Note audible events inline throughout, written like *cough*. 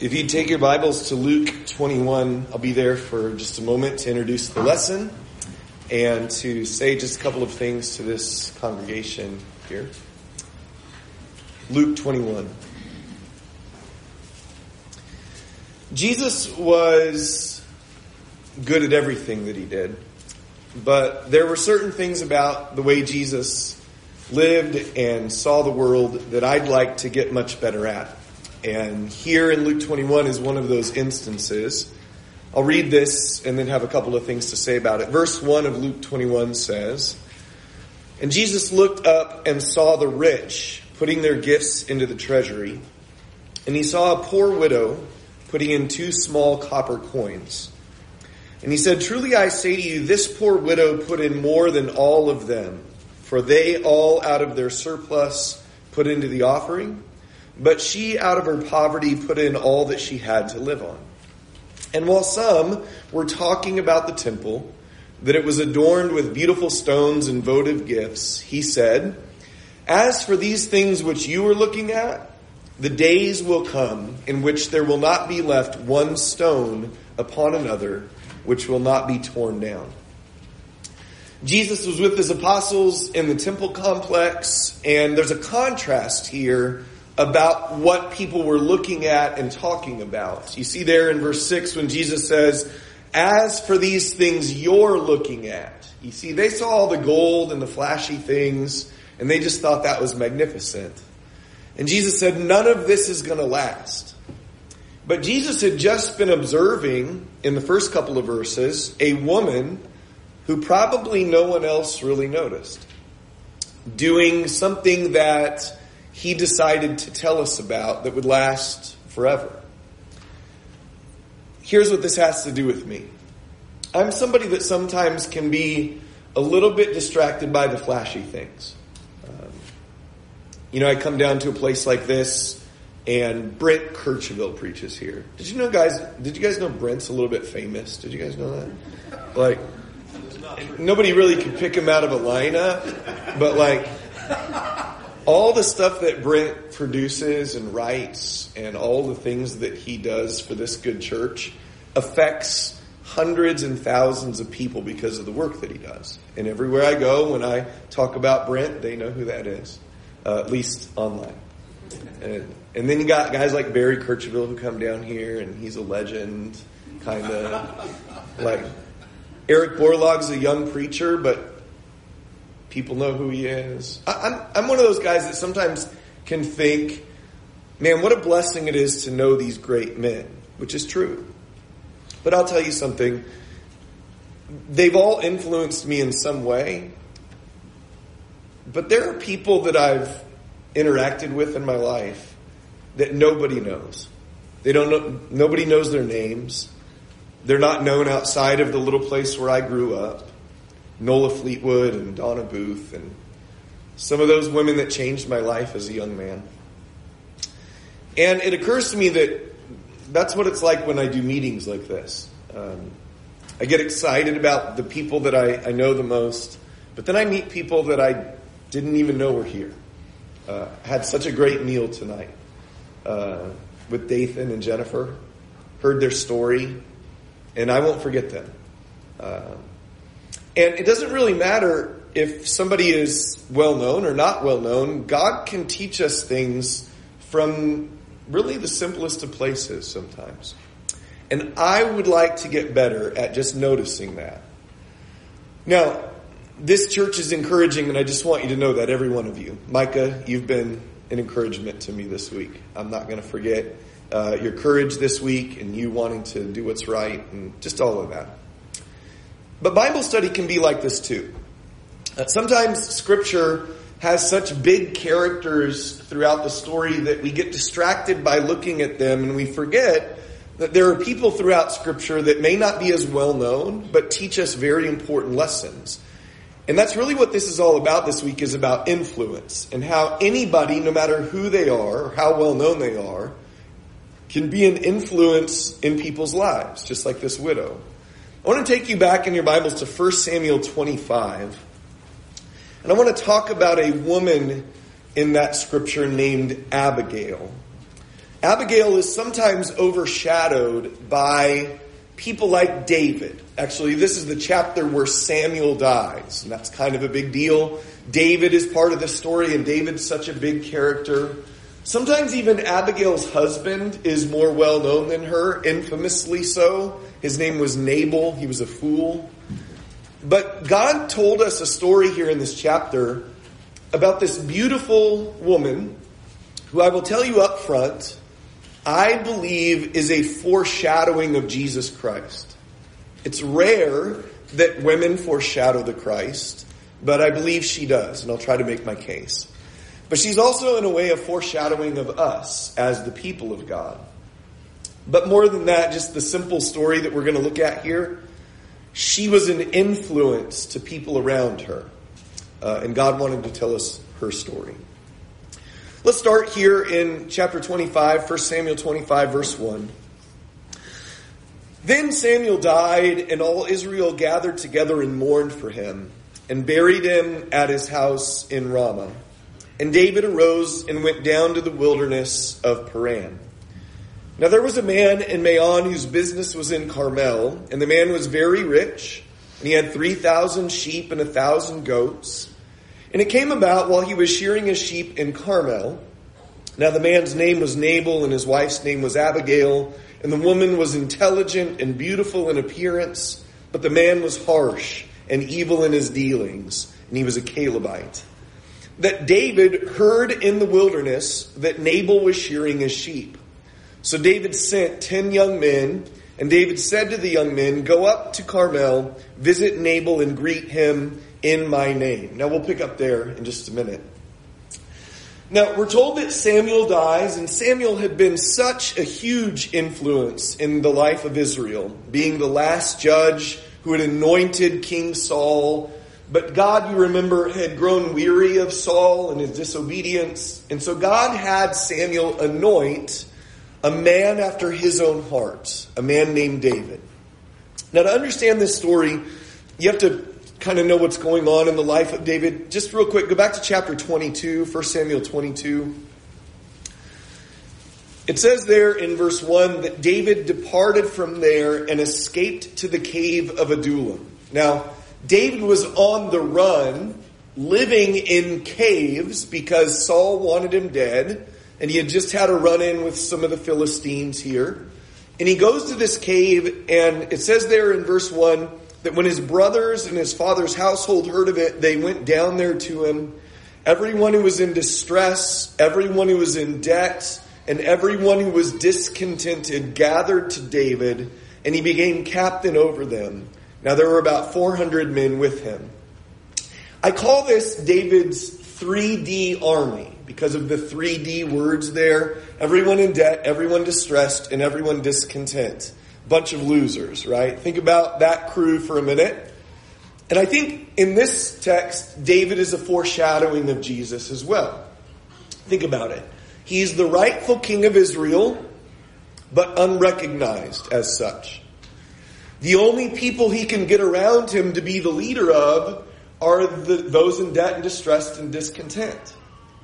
If you take your Bibles to Luke 21, I'll be there for just a moment to introduce the lesson and to say just a couple of things to this congregation here. Luke 21. Jesus was good at everything that he did, but there were certain things about the way Jesus lived and saw the world that I'd like to get much better at. And here in Luke 21 is one of those instances. I'll read this and then have a couple of things to say about it. Verse 1 of Luke 21 says, And Jesus looked up and saw the rich putting their gifts into the treasury. And he saw a poor widow putting in two small copper coins. And he said, Truly I say to you, this poor widow put in more than all of them, for they all out of their surplus put into the offering but she, out of her poverty, put in all that she had to live on. And while some were talking about the temple, that it was adorned with beautiful stones and votive gifts, he said, As for these things which you are looking at, the days will come in which there will not be left one stone upon another which will not be torn down. Jesus was with his apostles in the temple complex, and there's a contrast here about what people were looking at and talking about. You see there in verse 6 when Jesus says, As for these things you're looking at. You see, they saw all the gold and the flashy things, and they just thought that was magnificent. And Jesus said, None of this is going to last. But Jesus had just been observing in the first couple of verses a woman who probably no one else really noticed doing something that he decided to tell us about that would last forever. Here's what this has to do with me. I'm somebody that sometimes can be a little bit distracted by the flashy things. Um, you know, I come down to a place like this, and Brent Kercheval preaches here. Did you know, guys? Did you guys know Brent's a little bit famous? Did you guys know that? Like, nobody really could pick him out of a lineup, but like, all the stuff that Brent produces and writes and all the things that he does for this good church affects hundreds and thousands of people because of the work that he does. And everywhere I go, when I talk about Brent, they know who that is, uh, at least online. And, and, then you got guys like Barry Kercheval who come down here, and he's a legend, kind of like Eric Borlaug's a young preacher, but People know who he is. I, I'm, I'm one of those guys that sometimes can think, man, what a blessing it is to know these great men, which is true. But I'll tell you something. They've all influenced me in some way. But there are people that I've interacted with in my life that nobody knows. They don't know, nobody knows their names. They're not known outside of the little place where I grew up. Nola Fleetwood and Donna Booth and some of those women that changed my life as a young man. And it occurs to me that that's what it's like when I do meetings like this. Um, I get excited about the people that I, I, know the most, but then I meet people that I didn't even know were here. Uh, had such a great meal tonight uh, with Dathan and Jennifer. Heard their story, and I won't forget them. Uh, and it doesn't really matter if somebody is well known or not well known. God can teach us things from really the simplest of places sometimes. And I would like to get better at just noticing that. Now, this church is encouraging, and I just want you to know that, every one of you. Micah, you've been an encouragement to me this week. I'm not going to forget uh, your courage this week and you wanting to do what's right and just all of that. But Bible study can be like this too. Uh, sometimes scripture has such big characters throughout the story that we get distracted by looking at them and we forget that there are people throughout scripture that may not be as well known, but teach us very important lessons. And that's really what this is all about this week is about influence and how anybody, no matter who they are or how well known they are, can be an influence in people's lives, just like this widow. I want to take you back in your Bibles to 1 Samuel 25. And I want to talk about a woman in that scripture named Abigail. Abigail is sometimes overshadowed by people like David. Actually, this is the chapter where Samuel dies, and that's kind of a big deal. David is part of the story, and David's such a big character. Sometimes even Abigail's husband is more well known than her, infamously so. His name was Nabal, he was a fool. But God told us a story here in this chapter about this beautiful woman who I will tell you up front, I believe is a foreshadowing of Jesus Christ. It's rare that women foreshadow the Christ, but I believe she does, and I'll try to make my case. But she's also, in a way, a foreshadowing of us as the people of God. But more than that, just the simple story that we're going to look at here, she was an influence to people around her. Uh, and God wanted to tell us her story. Let's start here in chapter 25, 1 Samuel 25, verse 1. Then Samuel died, and all Israel gathered together and mourned for him, and buried him at his house in Ramah. And David arose and went down to the wilderness of Paran. Now there was a man in Maon whose business was in Carmel, and the man was very rich, and he had 3,000 sheep and a 1,000 goats. And it came about while he was shearing his sheep in Carmel. Now the man's name was Nabal, and his wife's name was Abigail, and the woman was intelligent and beautiful in appearance, but the man was harsh and evil in his dealings, and he was a Calebite that David heard in the wilderness that Nabal was shearing his sheep. So David sent ten young men, and David said to the young men, Go up to Carmel, visit Nabal, and greet him in my name. Now we'll pick up there in just a minute. Now, we're told that Samuel dies, and Samuel had been such a huge influence in the life of Israel, being the last judge who had anointed King Saul but God, you remember, had grown weary of Saul and his disobedience. And so God had Samuel anoint a man after his own heart, a man named David. Now, to understand this story, you have to kind of know what's going on in the life of David. Just real quick, go back to chapter 22, 1 Samuel 22. It says there in verse 1 that David departed from there and escaped to the cave of Adullam. Now, David was on the run, living in caves because Saul wanted him dead, and he had just had a run in with some of the Philistines here. And he goes to this cave, and it says there in verse 1 that when his brothers and his father's household heard of it, they went down there to him. Everyone who was in distress, everyone who was in debt, and everyone who was discontented gathered to David, and he became captain over them. Now there were about 400 men with him. I call this David's 3D army because of the 3D words there. Everyone in debt, everyone distressed, and everyone discontent. Bunch of losers, right? Think about that crew for a minute. And I think in this text, David is a foreshadowing of Jesus as well. Think about it. He's the rightful king of Israel, but unrecognized as such. The only people he can get around him to be the leader of are the, those in debt and distressed and discontent.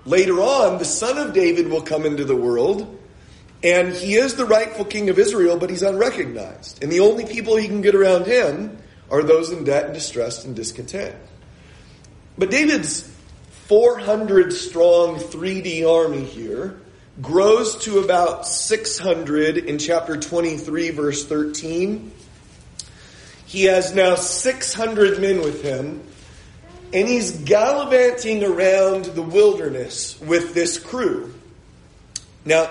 Later on, the son of David will come into the world, and he is the rightful king of Israel, but he's unrecognized. And the only people he can get around him are those in debt and distressed and discontent. But David's 400 strong 3D army here grows to about 600 in chapter 23, verse 13. He has now 600 men with him, and he's gallivanting around the wilderness with this crew. Now,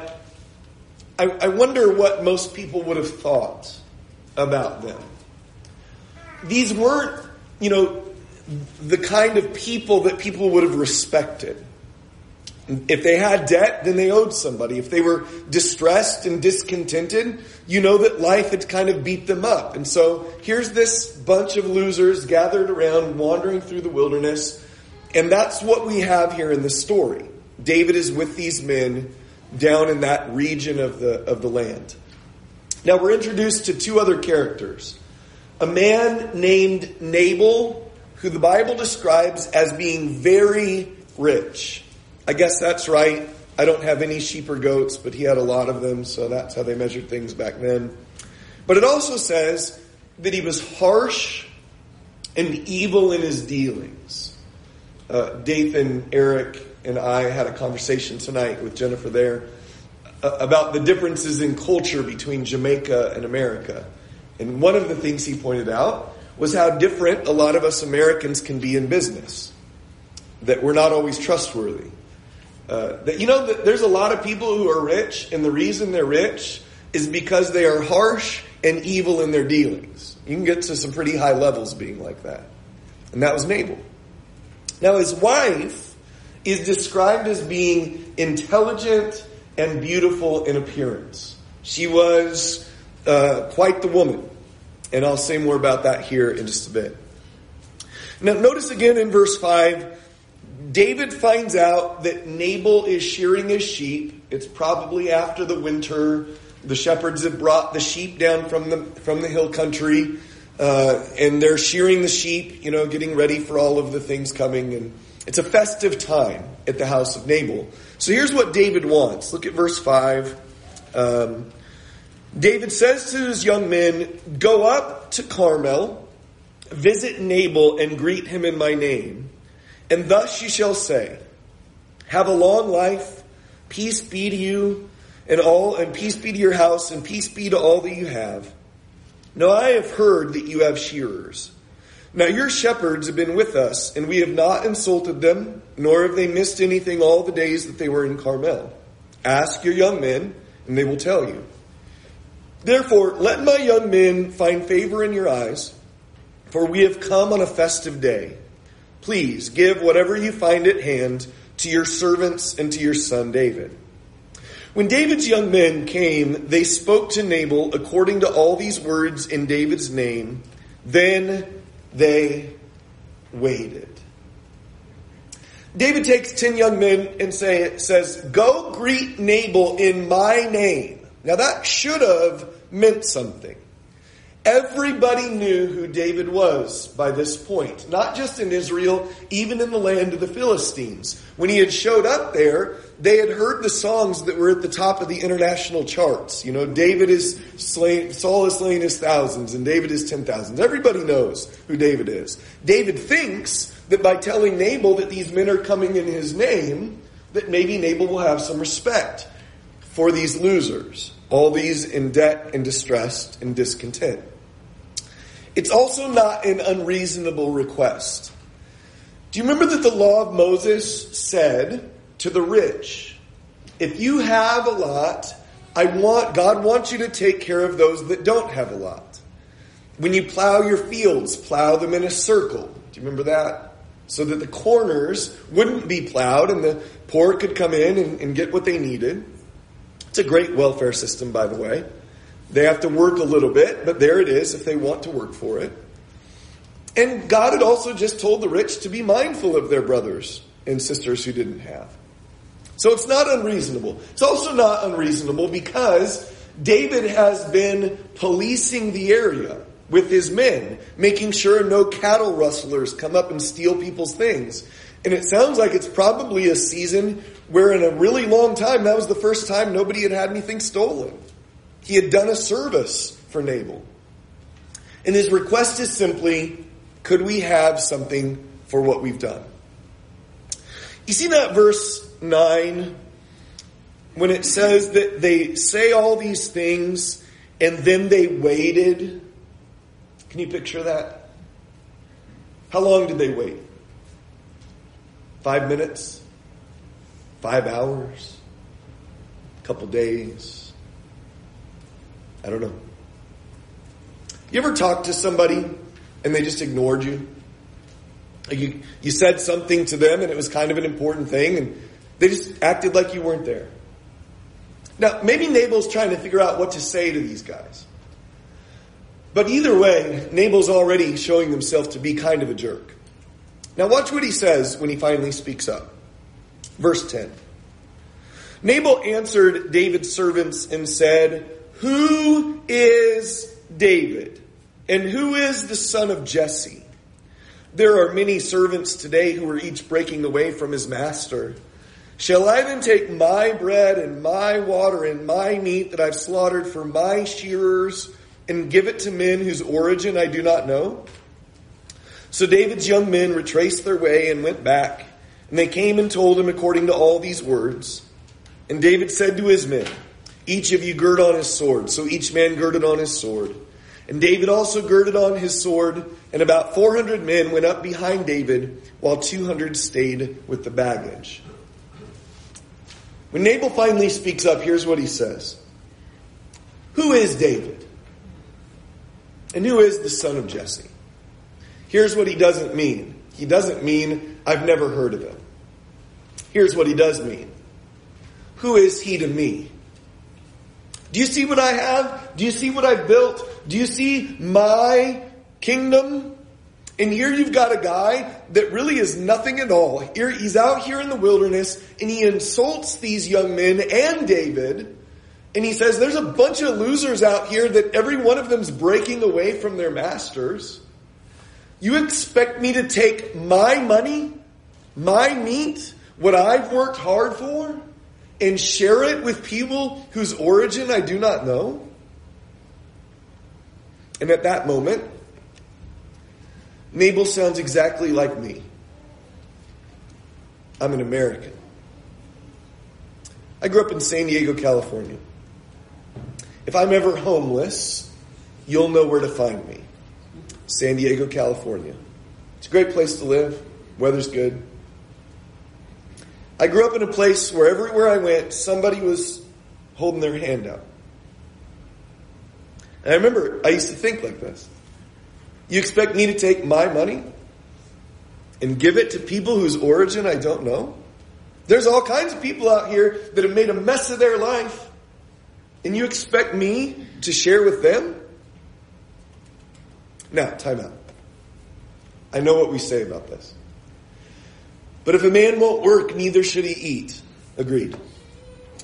I, I wonder what most people would have thought about them. These weren't, you know, the kind of people that people would have respected. If they had debt, then they owed somebody. If they were distressed and discontented, you know that life had kind of beat them up. And so here's this bunch of losers gathered around, wandering through the wilderness. And that's what we have here in the story. David is with these men down in that region of the, of the land. Now we're introduced to two other characters. A man named Nabal, who the Bible describes as being very rich. I guess that's right. I don't have any sheep or goats, but he had a lot of them, so that's how they measured things back then. But it also says that he was harsh and evil in his dealings. Uh, Dathan, Eric, and I had a conversation tonight with Jennifer there uh, about the differences in culture between Jamaica and America. And one of the things he pointed out was how different a lot of us Americans can be in business. That we're not always trustworthy. Uh, that you know there's a lot of people who are rich, and the reason they're rich is because they are harsh and evil in their dealings. You can get to some pretty high levels being like that. And that was Nabal. Now his wife is described as being intelligent and beautiful in appearance. She was uh, quite the woman. And I'll say more about that here in just a bit. Now, notice again in verse 5, David finds out that Nabal is shearing his sheep. It's probably after the winter. The shepherds have brought the sheep down from the, from the hill country, uh, and they're shearing the sheep, you know, getting ready for all of the things coming. And it's a festive time at the house of Nabal. So here's what David wants. Look at verse 5. Um, David says to his young men, Go up to Carmel, visit Nabal, and greet him in my name. And thus you shall say, Have a long life, peace be to you, and all, and peace be to your house, and peace be to all that you have. Now I have heard that you have shearers. Now your shepherds have been with us, and we have not insulted them, nor have they missed anything all the days that they were in Carmel. Ask your young men, and they will tell you. Therefore, let my young men find favor in your eyes, for we have come on a festive day. Please give whatever you find at hand to your servants and to your son David. When David's young men came, they spoke to Nabal according to all these words in David's name. Then they waited. David takes ten young men and say, says, Go greet Nabal in my name. Now that should have meant something. Everybody knew who David was by this point, not just in Israel, even in the land of the Philistines. When he had showed up there, they had heard the songs that were at the top of the international charts. You know, David is slain, Saul is slain his thousands, and David is ten thousands. Everybody knows who David is. David thinks that by telling Nabal that these men are coming in his name, that maybe Nabal will have some respect for these losers all these in debt and distressed and discontent. It's also not an unreasonable request. Do you remember that the law of Moses said to the rich, if you have a lot, I want, God wants you to take care of those that don't have a lot. When you plow your fields, plow them in a circle. Do you remember that? So that the corners wouldn't be plowed and the poor could come in and, and get what they needed. It's a great welfare system, by the way. They have to work a little bit, but there it is if they want to work for it. And God had also just told the rich to be mindful of their brothers and sisters who didn't have. So it's not unreasonable. It's also not unreasonable because David has been policing the area with his men, making sure no cattle rustlers come up and steal people's things. And it sounds like it's probably a season where in a really long time, that was the first time nobody had had anything stolen. He had done a service for Nabal. And his request is simply, could we have something for what we've done? You see that verse 9 when it says that they say all these things and then they waited? Can you picture that? How long did they wait? Five minutes? Five hours? A couple days? I don't know. You ever talk to somebody and they just ignored you? You, you said something to them and it was kind of an important thing and they just acted like you weren't there. Now, maybe Nabal's trying to figure out what to say to these guys. But either way, Nabal's already showing himself to be kind of a jerk. Now watch what he says when he finally speaks up. Verse 10. Nabal answered David's servants and said, Who is David? And who is the son of Jesse? There are many servants today who are each breaking away from his master. Shall I then take my bread and my water and my meat that I've slaughtered for my shearers and give it to men whose origin I do not know? So David's young men retraced their way and went back, and they came and told him according to all these words. And David said to his men, Each of you gird on his sword. So each man girded on his sword. And David also girded on his sword, and about 400 men went up behind David, while 200 stayed with the baggage. When Nabal finally speaks up, here's what he says Who is David? And who is the son of Jesse? Here's what he doesn't mean. He doesn't mean, I've never heard of him. Here's what he does mean. Who is he to me? Do you see what I have? Do you see what I've built? Do you see my kingdom? And here you've got a guy that really is nothing at all. Here, he's out here in the wilderness and he insults these young men and David. And he says, there's a bunch of losers out here that every one of them's breaking away from their masters. You expect me to take my money, my meat, what I've worked hard for, and share it with people whose origin I do not know? And at that moment, Nabal sounds exactly like me. I'm an American. I grew up in San Diego, California. If I'm ever homeless, you'll know where to find me. San Diego, California. It's a great place to live. Weather's good. I grew up in a place where everywhere I went, somebody was holding their hand out. And I remember I used to think like this. You expect me to take my money and give it to people whose origin I don't know? There's all kinds of people out here that have made a mess of their life. And you expect me to share with them? Now, time out. I know what we say about this. But if a man won't work, neither should he eat. Agreed.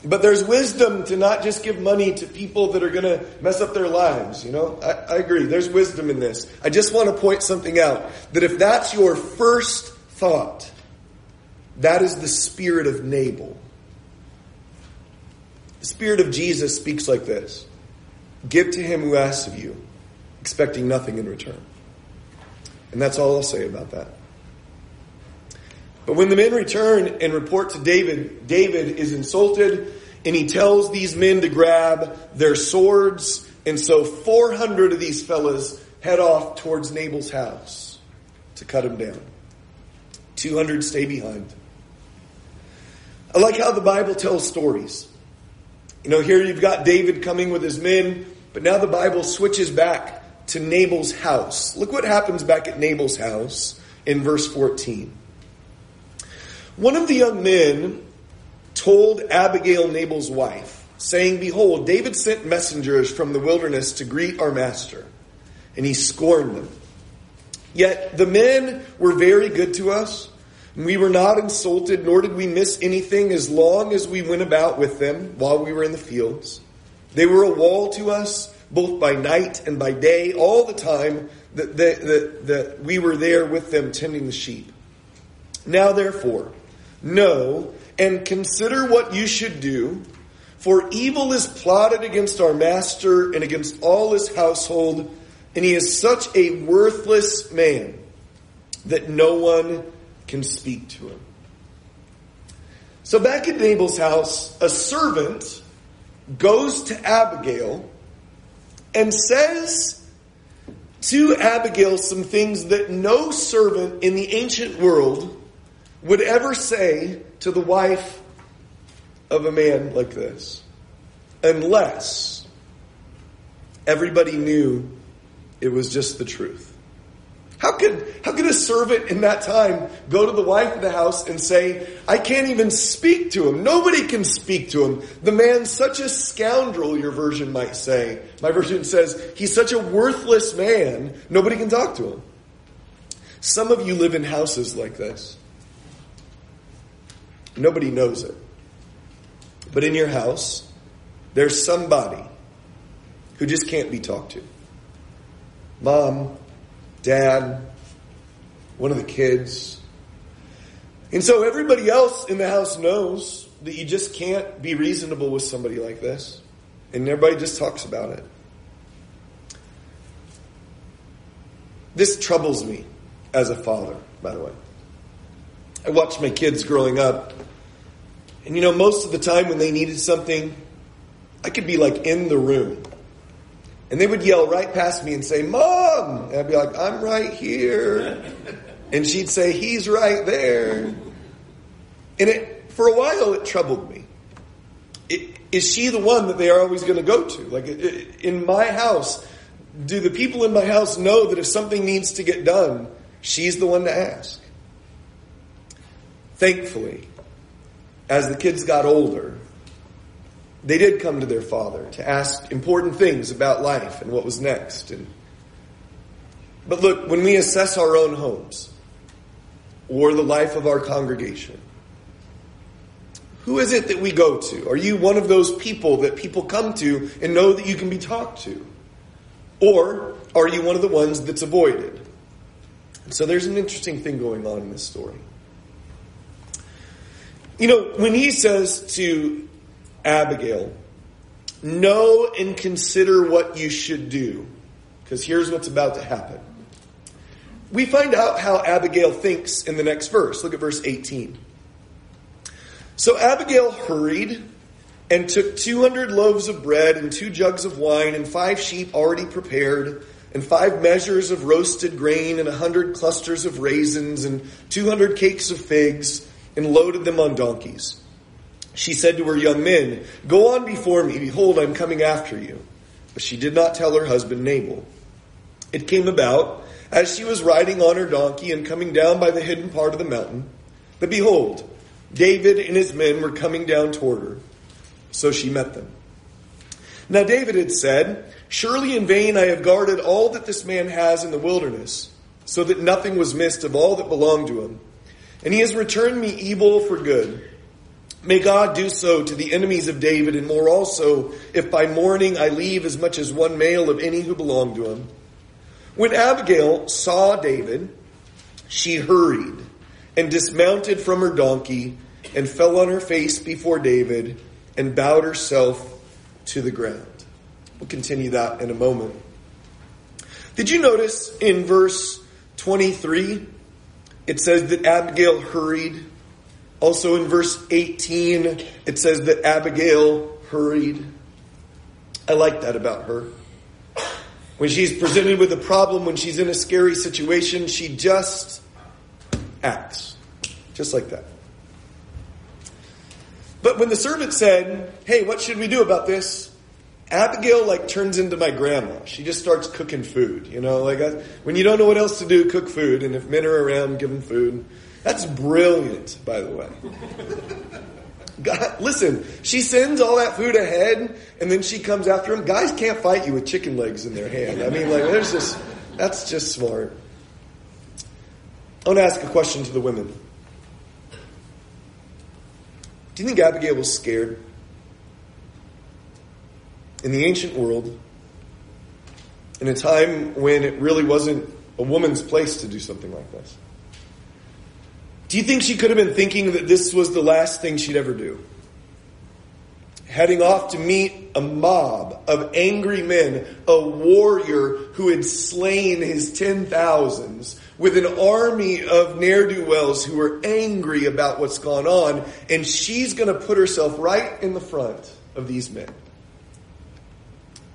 But there's wisdom to not just give money to people that are going to mess up their lives. You know, I, I, agree. There's wisdom in this. I just want to point something out that if that's your first thought, that is the spirit of Nabal. The spirit of Jesus speaks like this Give to him who asks of you, expecting nothing in return. And that's all I'll say about that. But when the men return and report to David, David is insulted and he tells these men to grab their swords. And so 400 of these fellas head off towards Nabal's house to cut him down. 200 stay behind. I like how the Bible tells stories. You know, here you've got David coming with his men, but now the Bible switches back to Nabal's house. Look what happens back at Nabal's house in verse 14. One of the young men told Abigail, Nabal's wife, saying, Behold, David sent messengers from the wilderness to greet our master, and he scorned them. Yet the men were very good to us. And we were not insulted, nor did we miss anything as long as we went about with them while we were in the fields. They were a wall to us, both by night and by day, all the time that, that, that, that we were there with them tending the sheep. Now, therefore, Know and consider what you should do, for evil is plotted against our master and against all his household, and he is such a worthless man that no one can speak to him. So back at Nabal's house, a servant goes to Abigail and says to Abigail some things that no servant in the ancient world would ever say to the wife of a man like this, unless everybody knew it was just the truth. How could, how could a servant in that time go to the wife of the house and say, I can't even speak to him. Nobody can speak to him. The man's such a scoundrel, your version might say. My version says, he's such a worthless man, nobody can talk to him. Some of you live in houses like this. Nobody knows it. But in your house, there's somebody who just can't be talked to. Mom, dad, one of the kids. And so everybody else in the house knows that you just can't be reasonable with somebody like this. And everybody just talks about it. This troubles me as a father, by the way. I watched my kids growing up, and you know, most of the time when they needed something, I could be like in the room. And they would yell right past me and say, Mom! And I'd be like, I'm right here. *laughs* And she'd say, He's right there. And it, for a while, it troubled me. It, is she the one that they are always going to go to? Like, it, in my house, do the people in my house know that if something needs to get done, she's the one to ask? Thankfully, as the kids got older, they did come to their father to ask important things about life and what was next. And, but look, when we assess our own homes or the life of our congregation, who is it that we go to? Are you one of those people that people come to and know that you can be talked to? Or are you one of the ones that's avoided? So there's an interesting thing going on in this story. You know, when he says to Abigail, know and consider what you should do, because here's what's about to happen. We find out how Abigail thinks in the next verse. Look at verse 18. So Abigail hurried and took 200 loaves of bread and two jugs of wine and five sheep already prepared and five measures of roasted grain and a hundred clusters of raisins and 200 cakes of figs and loaded them on donkeys. She said to her young men, Go on before me, behold, I'm coming after you. But she did not tell her husband Nabal. It came about, as she was riding on her donkey and coming down by the hidden part of the mountain, that behold, David and his men were coming down toward her. So she met them. Now David had said, Surely in vain I have guarded all that this man has in the wilderness, so that nothing was missed of all that belonged to him. And he has returned me evil for good. May God do so to the enemies of David and more also, if by morning I leave as much as one male of any who belong to him. When Abigail saw David, she hurried and dismounted from her donkey and fell on her face before David and bowed herself to the ground. We'll continue that in a moment. Did you notice in verse 23, it says that Abigail hurried also in verse 18, it says that Abigail hurried. I like that about her. When she's presented with a problem, when she's in a scary situation, she just acts. Just like that. But when the servant said, Hey, what should we do about this? Abigail like turns into my grandma. She just starts cooking food, you know, like I, when you don't know what else to do, cook food. And if men are around, give them food. That's brilliant, by the way. *laughs* God, listen, she sends all that food ahead, and then she comes after him. Guys can't fight you with chicken legs in their hand. I mean, like, there's just, that's just smart. I want to ask a question to the women. Do you think Abigail was scared? In the ancient world, in a time when it really wasn't a woman's place to do something like this. Do you think she could have been thinking that this was the last thing she'd ever do? Heading off to meet a mob of angry men, a warrior who had slain his ten thousands, with an army of ne'er do wells who were angry about what's gone on, and she's going to put herself right in the front of these men.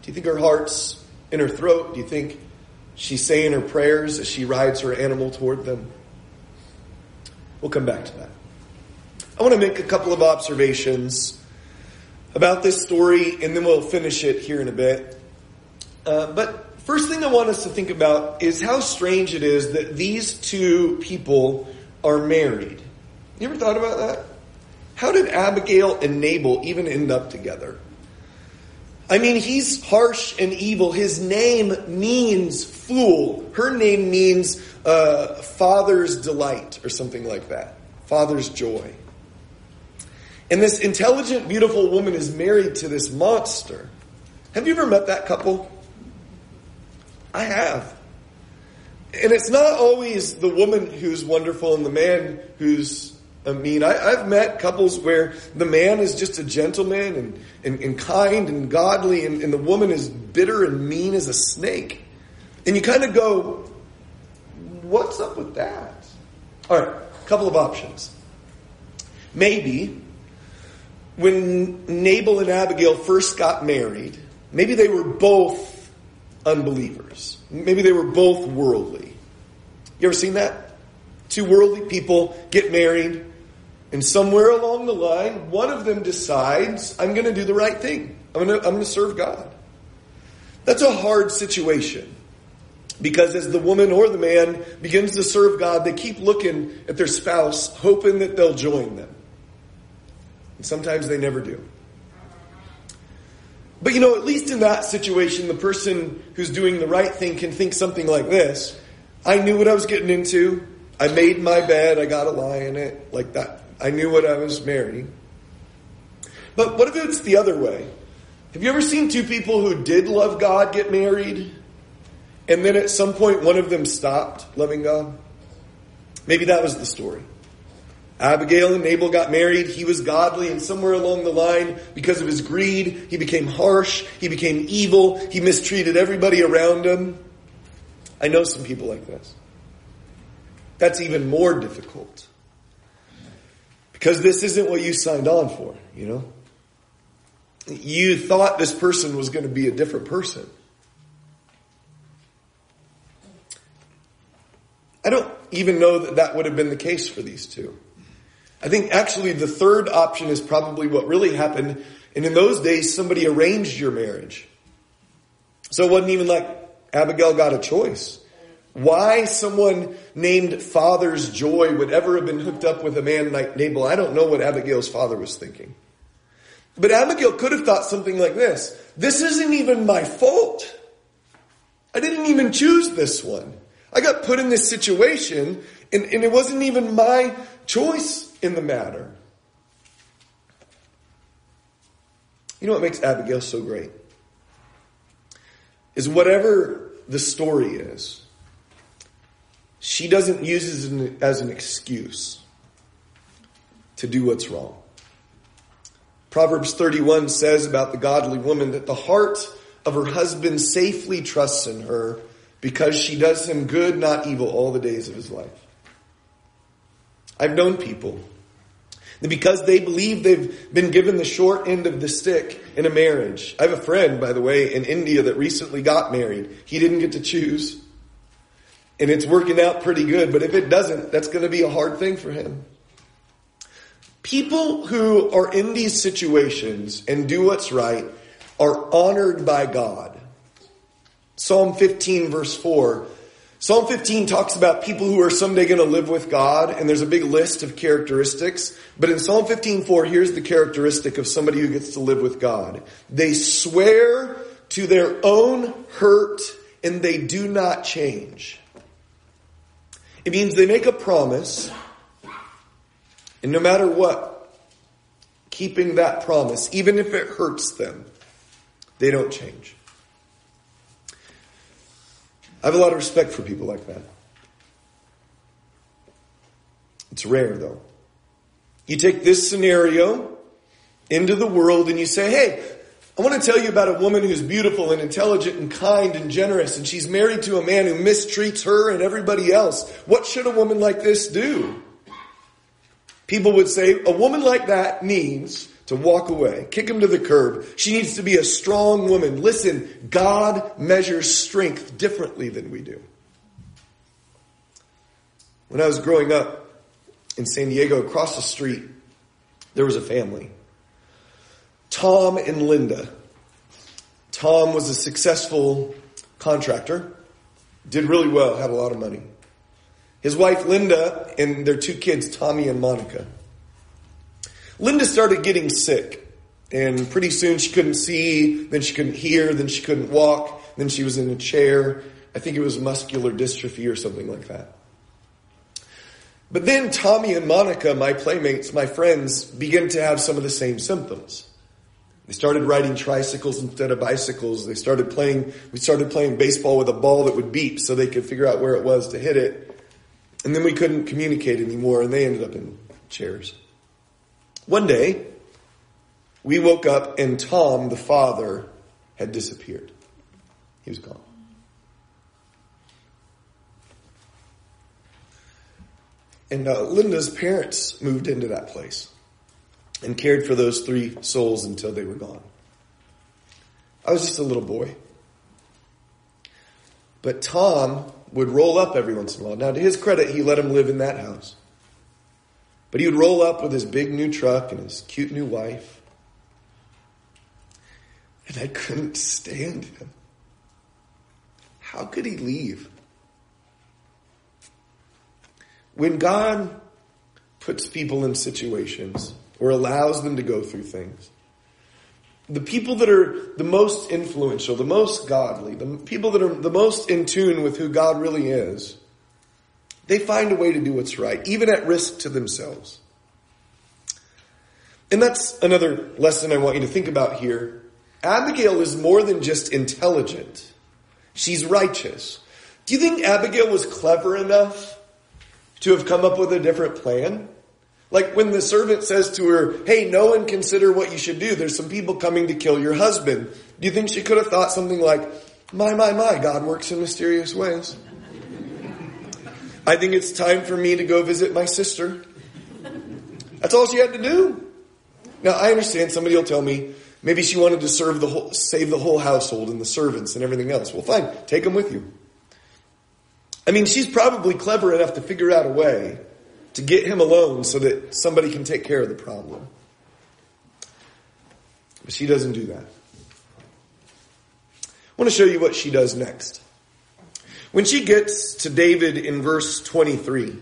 Do you think her heart's in her throat? Do you think she's saying her prayers as she rides her animal toward them? We'll come back to that. I want to make a couple of observations about this story, and then we'll finish it here in a bit. Uh, but first thing I want us to think about is how strange it is that these two people are married. You ever thought about that? How did Abigail and Nabal even end up together? I mean, he's harsh and evil. His name means fool. Her name means uh, father's delight or something like that. Father's joy. And this intelligent, beautiful woman is married to this monster. Have you ever met that couple? I have. And it's not always the woman who's wonderful and the man who's I mean, I, have met couples where the man is just a gentleman and, and, and kind and godly, and, and the woman is bitter and mean as a snake. And you kind of go, what's up with that? All right, a couple of options. Maybe when Nabal and Abigail first got married, maybe they were both unbelievers. Maybe they were both worldly. You ever seen that? Two worldly people get married, and somewhere along the line, one of them decides, I'm going to do the right thing. I'm going to, I'm going to serve God. That's a hard situation. Because as the woman or the man begins to serve God, they keep looking at their spouse, hoping that they'll join them. And sometimes they never do. But you know, at least in that situation, the person who's doing the right thing can think something like this I knew what I was getting into. I made my bed, I got a lie in it, like that. I knew what I was marrying. But what if it's the other way? Have you ever seen two people who did love God get married, and then at some point one of them stopped loving God? Maybe that was the story. Abigail and Nabal got married. He was godly, and somewhere along the line, because of his greed, he became harsh. He became evil. He mistreated everybody around him. I know some people like this. That's even more difficult. Because this isn't what you signed on for, you know? You thought this person was going to be a different person. I don't even know that that would have been the case for these two. I think actually the third option is probably what really happened. And in those days, somebody arranged your marriage. So it wasn't even like Abigail got a choice. Why someone named Father's Joy would ever have been hooked up with a man like Nabal, I don't know what Abigail's father was thinking. But Abigail could have thought something like this. This isn't even my fault. I didn't even choose this one. I got put in this situation and, and it wasn't even my choice in the matter. You know what makes Abigail so great? Is whatever the story is, she doesn't use it as an excuse to do what's wrong. Proverbs 31 says about the godly woman that the heart of her husband safely trusts in her because she does him good, not evil, all the days of his life. I've known people that because they believe they've been given the short end of the stick in a marriage. I have a friend, by the way, in India that recently got married. He didn't get to choose. And it's working out pretty good, but if it doesn't, that's going to be a hard thing for him. People who are in these situations and do what's right are honored by God. Psalm 15 verse 4 Psalm 15 talks about people who are someday going to live with God, and there's a big list of characteristics. But in Psalm 15:4, here's the characteristic of somebody who gets to live with God. They swear to their own hurt, and they do not change. It means they make a promise, and no matter what, keeping that promise, even if it hurts them, they don't change. I have a lot of respect for people like that. It's rare though. You take this scenario into the world and you say, hey, I want to tell you about a woman who's beautiful and intelligent and kind and generous, and she's married to a man who mistreats her and everybody else. What should a woman like this do? People would say, a woman like that needs to walk away, kick him to the curb. She needs to be a strong woman. Listen, God measures strength differently than we do. When I was growing up in San Diego, across the street, there was a family. Tom and Linda. Tom was a successful contractor, did really well, had a lot of money. His wife Linda and their two kids, Tommy and Monica. Linda started getting sick. And pretty soon she couldn't see, then she couldn't hear, then she couldn't walk, then she was in a chair. I think it was muscular dystrophy or something like that. But then Tommy and Monica, my playmates, my friends, began to have some of the same symptoms. They started riding tricycles instead of bicycles. They started playing, we started playing baseball with a ball that would beep so they could figure out where it was to hit it. And then we couldn't communicate anymore and they ended up in chairs. One day, we woke up and Tom, the father, had disappeared. He was gone. And uh, Linda's parents moved into that place and cared for those three souls until they were gone. I was just a little boy. But Tom would roll up every once in a while. Now, to his credit, he let him live in that house. But he would roll up with his big new truck and his cute new wife. And I couldn't stand him. How could he leave? When God puts people in situations or allows them to go through things, the people that are the most influential, the most godly, the people that are the most in tune with who God really is, they find a way to do what's right, even at risk to themselves. And that's another lesson I want you to think about here. Abigail is more than just intelligent. She's righteous. Do you think Abigail was clever enough to have come up with a different plan? Like when the servant says to her, hey, know and consider what you should do. There's some people coming to kill your husband. Do you think she could have thought something like, my, my, my, God works in mysterious ways. I think it's time for me to go visit my sister. That's all she had to do. Now, I understand somebody will tell me maybe she wanted to serve the whole, save the whole household and the servants and everything else. Well, fine, take them with you. I mean, she's probably clever enough to figure out a way to get him alone so that somebody can take care of the problem. But she doesn't do that. I want to show you what she does next. When she gets to David in verse 23,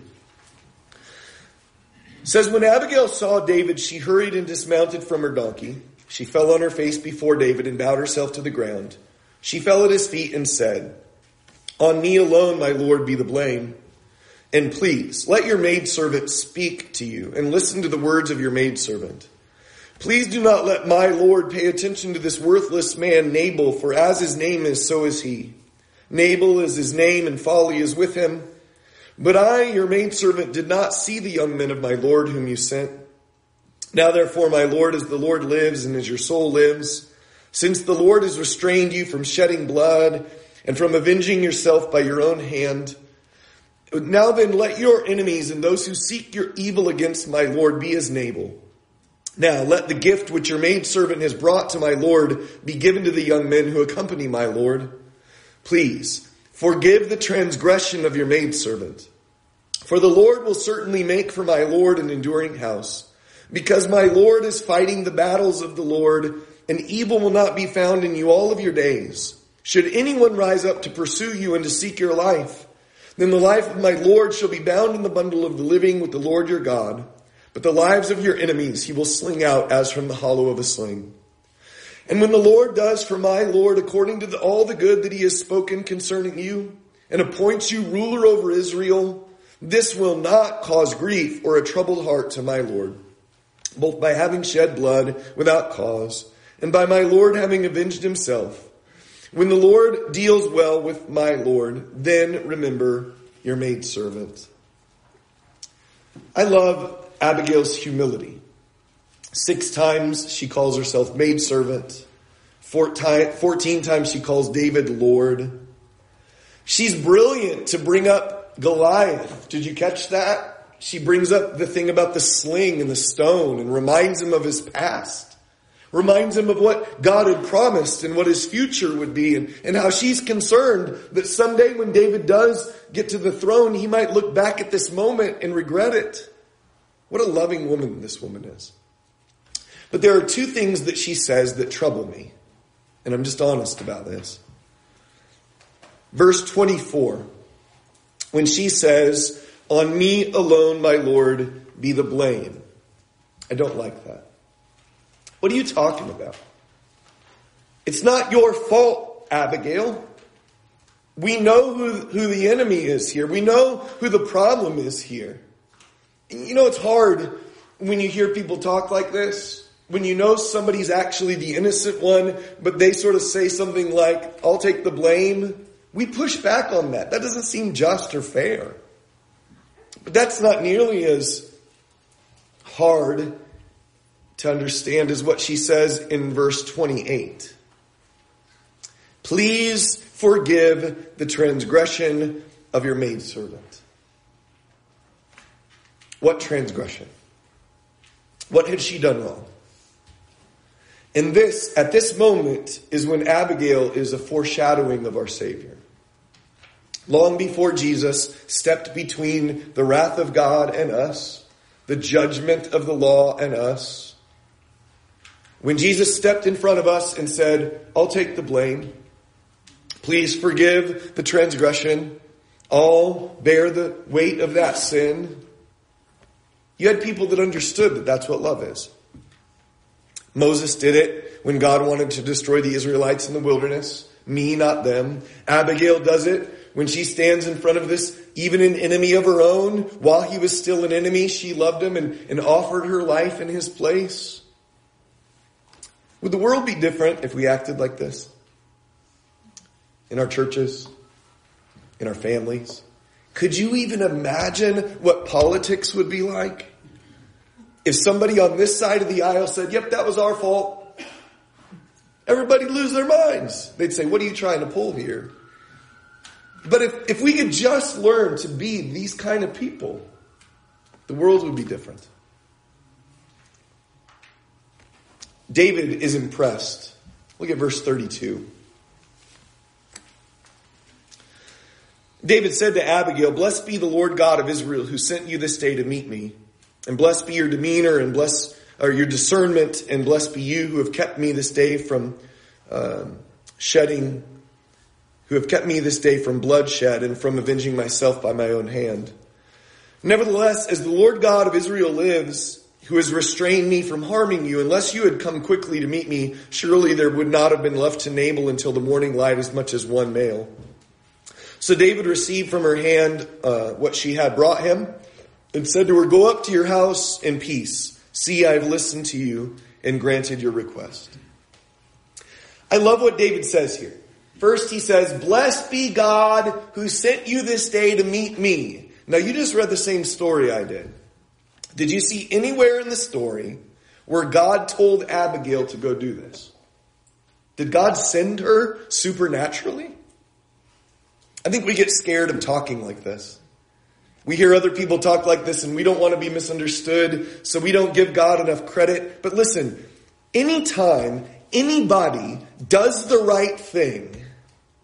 says, When Abigail saw David, she hurried and dismounted from her donkey. She fell on her face before David and bowed herself to the ground. She fell at his feet and said, On me alone, my Lord, be the blame. And please, let your maidservant speak to you and listen to the words of your maidservant. Please do not let my Lord pay attention to this worthless man, Nabal, for as his name is, so is he. Nabal is his name and folly is with him. But I, your maidservant, did not see the young men of my Lord whom you sent. Now therefore, my Lord, as the Lord lives and as your soul lives, since the Lord has restrained you from shedding blood and from avenging yourself by your own hand, now then, let your enemies and those who seek your evil against my Lord be as Nabal. Now, let the gift which your maidservant has brought to my Lord be given to the young men who accompany my Lord. Please, forgive the transgression of your maidservant. For the Lord will certainly make for my Lord an enduring house, because my Lord is fighting the battles of the Lord, and evil will not be found in you all of your days. Should anyone rise up to pursue you and to seek your life, then the life of my Lord shall be bound in the bundle of the living with the Lord your God. But the lives of your enemies he will sling out as from the hollow of a sling. And when the Lord does for my Lord according to the, all the good that he has spoken concerning you, and appoints you ruler over Israel, this will not cause grief or a troubled heart to my Lord, both by having shed blood without cause, and by my Lord having avenged himself. When the Lord deals well with my Lord, then remember your maidservant. I love Abigail's humility. Six times she calls herself maidservant. Fourteen times she calls David Lord. She's brilliant to bring up Goliath. Did you catch that? She brings up the thing about the sling and the stone and reminds him of his past reminds him of what God had promised and what his future would be and, and how she's concerned that someday when David does get to the throne, he might look back at this moment and regret it. What a loving woman this woman is. But there are two things that she says that trouble me. And I'm just honest about this. Verse 24, when she says, On me alone, my Lord, be the blame. I don't like that. What are you talking about? It's not your fault, Abigail. We know who, who the enemy is here. We know who the problem is here. You know, it's hard when you hear people talk like this. When you know somebody's actually the innocent one, but they sort of say something like, I'll take the blame. We push back on that. That doesn't seem just or fair. But that's not nearly as hard to understand is what she says in verse 28. Please forgive the transgression of your maidservant. What transgression? What had she done wrong? And this, at this moment, is when Abigail is a foreshadowing of our Savior. Long before Jesus stepped between the wrath of God and us, the judgment of the law and us, when Jesus stepped in front of us and said, I'll take the blame, please forgive the transgression, I'll bear the weight of that sin, you had people that understood that that's what love is. Moses did it when God wanted to destroy the Israelites in the wilderness. Me, not them. Abigail does it when she stands in front of this, even an enemy of her own. While he was still an enemy, she loved him and, and offered her life in his place. Would the world be different if we acted like this? In our churches? In our families? Could you even imagine what politics would be like? If somebody on this side of the aisle said, yep, that was our fault, everybody lose their minds. They'd say, what are you trying to pull here? But if, if we could just learn to be these kind of people, the world would be different. David is impressed. Look at verse 32. David said to Abigail, Blessed be the Lord God of Israel who sent you this day to meet me. And blessed be your demeanor and bless, or your discernment and blessed be you who have kept me this day from um, shedding, who have kept me this day from bloodshed and from avenging myself by my own hand. Nevertheless, as the Lord God of Israel lives, who has restrained me from harming you, unless you had come quickly to meet me, surely there would not have been left to Nabal until the morning light as much as one male. So David received from her hand uh, what she had brought him and said to her, Go up to your house in peace. See, I have listened to you and granted your request. I love what David says here. First, he says, Blessed be God who sent you this day to meet me. Now, you just read the same story I did. Did you see anywhere in the story where God told Abigail to go do this? Did God send her supernaturally? I think we get scared of talking like this. We hear other people talk like this and we don't want to be misunderstood, so we don't give God enough credit. But listen, anytime anybody does the right thing,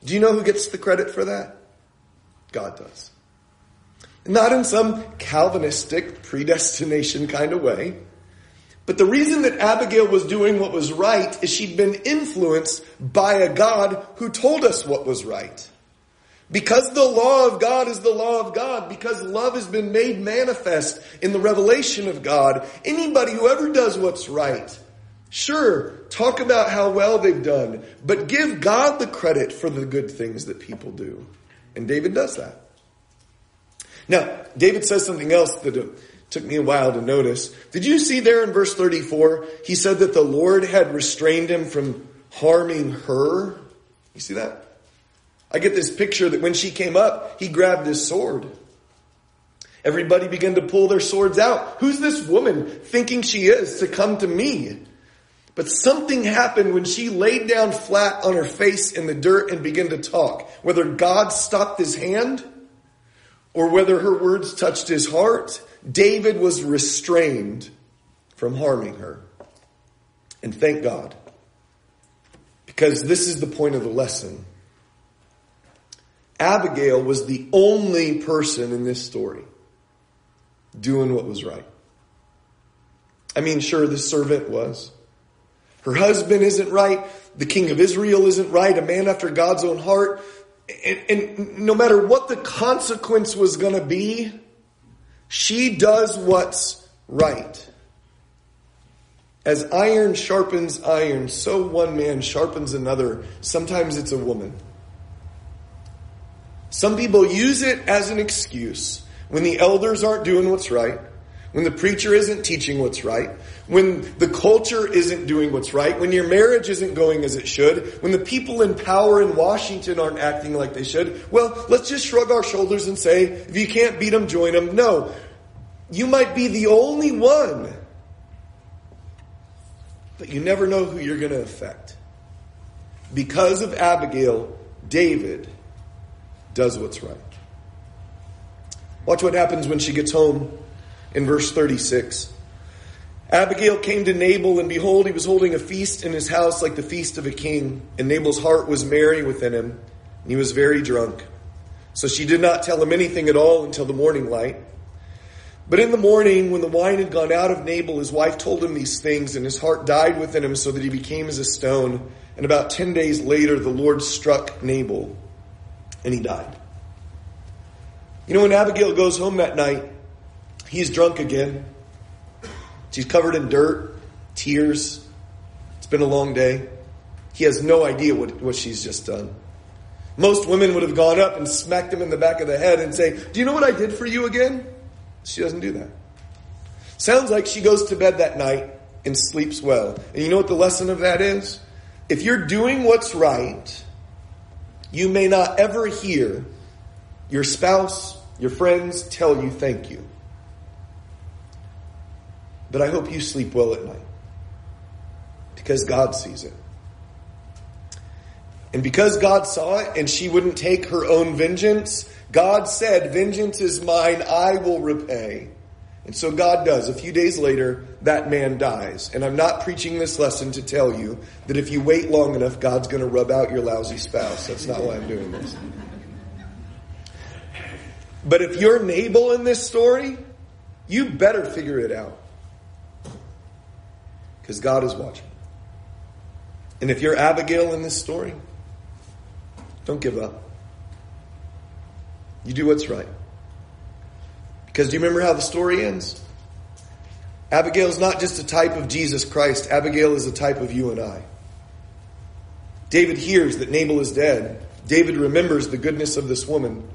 do you know who gets the credit for that? God does. Not in some Calvinistic predestination kind of way. But the reason that Abigail was doing what was right is she'd been influenced by a God who told us what was right. Because the law of God is the law of God, because love has been made manifest in the revelation of God, anybody who ever does what's right, sure, talk about how well they've done, but give God the credit for the good things that people do. And David does that. Now, David says something else that uh, took me a while to notice. Did you see there in verse 34? He said that the Lord had restrained him from harming her. You see that? I get this picture that when she came up, he grabbed his sword. Everybody began to pull their swords out. Who's this woman thinking she is to come to me? But something happened when she laid down flat on her face in the dirt and began to talk. Whether God stopped his hand or whether her words touched his heart, David was restrained from harming her. And thank God. Because this is the point of the lesson. Abigail was the only person in this story doing what was right. I mean, sure, the servant was. Her husband isn't right. The king of Israel isn't right. A man after God's own heart. And, and no matter what the consequence was going to be, she does what's right. As iron sharpens iron, so one man sharpens another. Sometimes it's a woman. Some people use it as an excuse when the elders aren't doing what's right, when the preacher isn't teaching what's right, when the culture isn't doing what's right, when your marriage isn't going as it should, when the people in power in Washington aren't acting like they should. Well, let's just shrug our shoulders and say, if you can't beat them, join them. No. You might be the only one but you never know who you're going to affect. Because of Abigail, David does what's right. Watch what happens when she gets home in verse 36. Abigail came to Nabal, and behold, he was holding a feast in his house like the feast of a king. And Nabal's heart was merry within him, and he was very drunk. So she did not tell him anything at all until the morning light. But in the morning, when the wine had gone out of Nabal, his wife told him these things, and his heart died within him so that he became as a stone. And about ten days later, the Lord struck Nabal, and he died. You know, when Abigail goes home that night, he's drunk again. She's covered in dirt, tears. It's been a long day. He has no idea what, what she's just done. Most women would have gone up and smacked him in the back of the head and say, Do you know what I did for you again? She doesn't do that. Sounds like she goes to bed that night and sleeps well. And you know what the lesson of that is? If you're doing what's right, you may not ever hear your spouse, your friends tell you thank you. But I hope you sleep well at night because God sees it. And because God saw it and she wouldn't take her own vengeance, God said, Vengeance is mine, I will repay. And so God does. A few days later, that man dies. And I'm not preaching this lesson to tell you that if you wait long enough, God's going to rub out your lousy spouse. That's not why I'm doing this. But if you're Nabal in this story, you better figure it out. Because God is watching. And if you're Abigail in this story, don't give up. You do what's right. Because do you remember how the story ends? Abigail is not just a type of Jesus Christ, Abigail is a type of you and I. David hears that Nabal is dead. David remembers the goodness of this woman.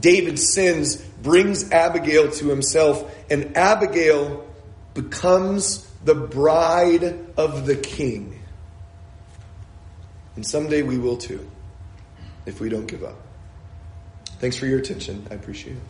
David sins brings Abigail to himself, and Abigail becomes the bride of the king. And someday we will too, if we don't give up. Thanks for your attention. I appreciate it.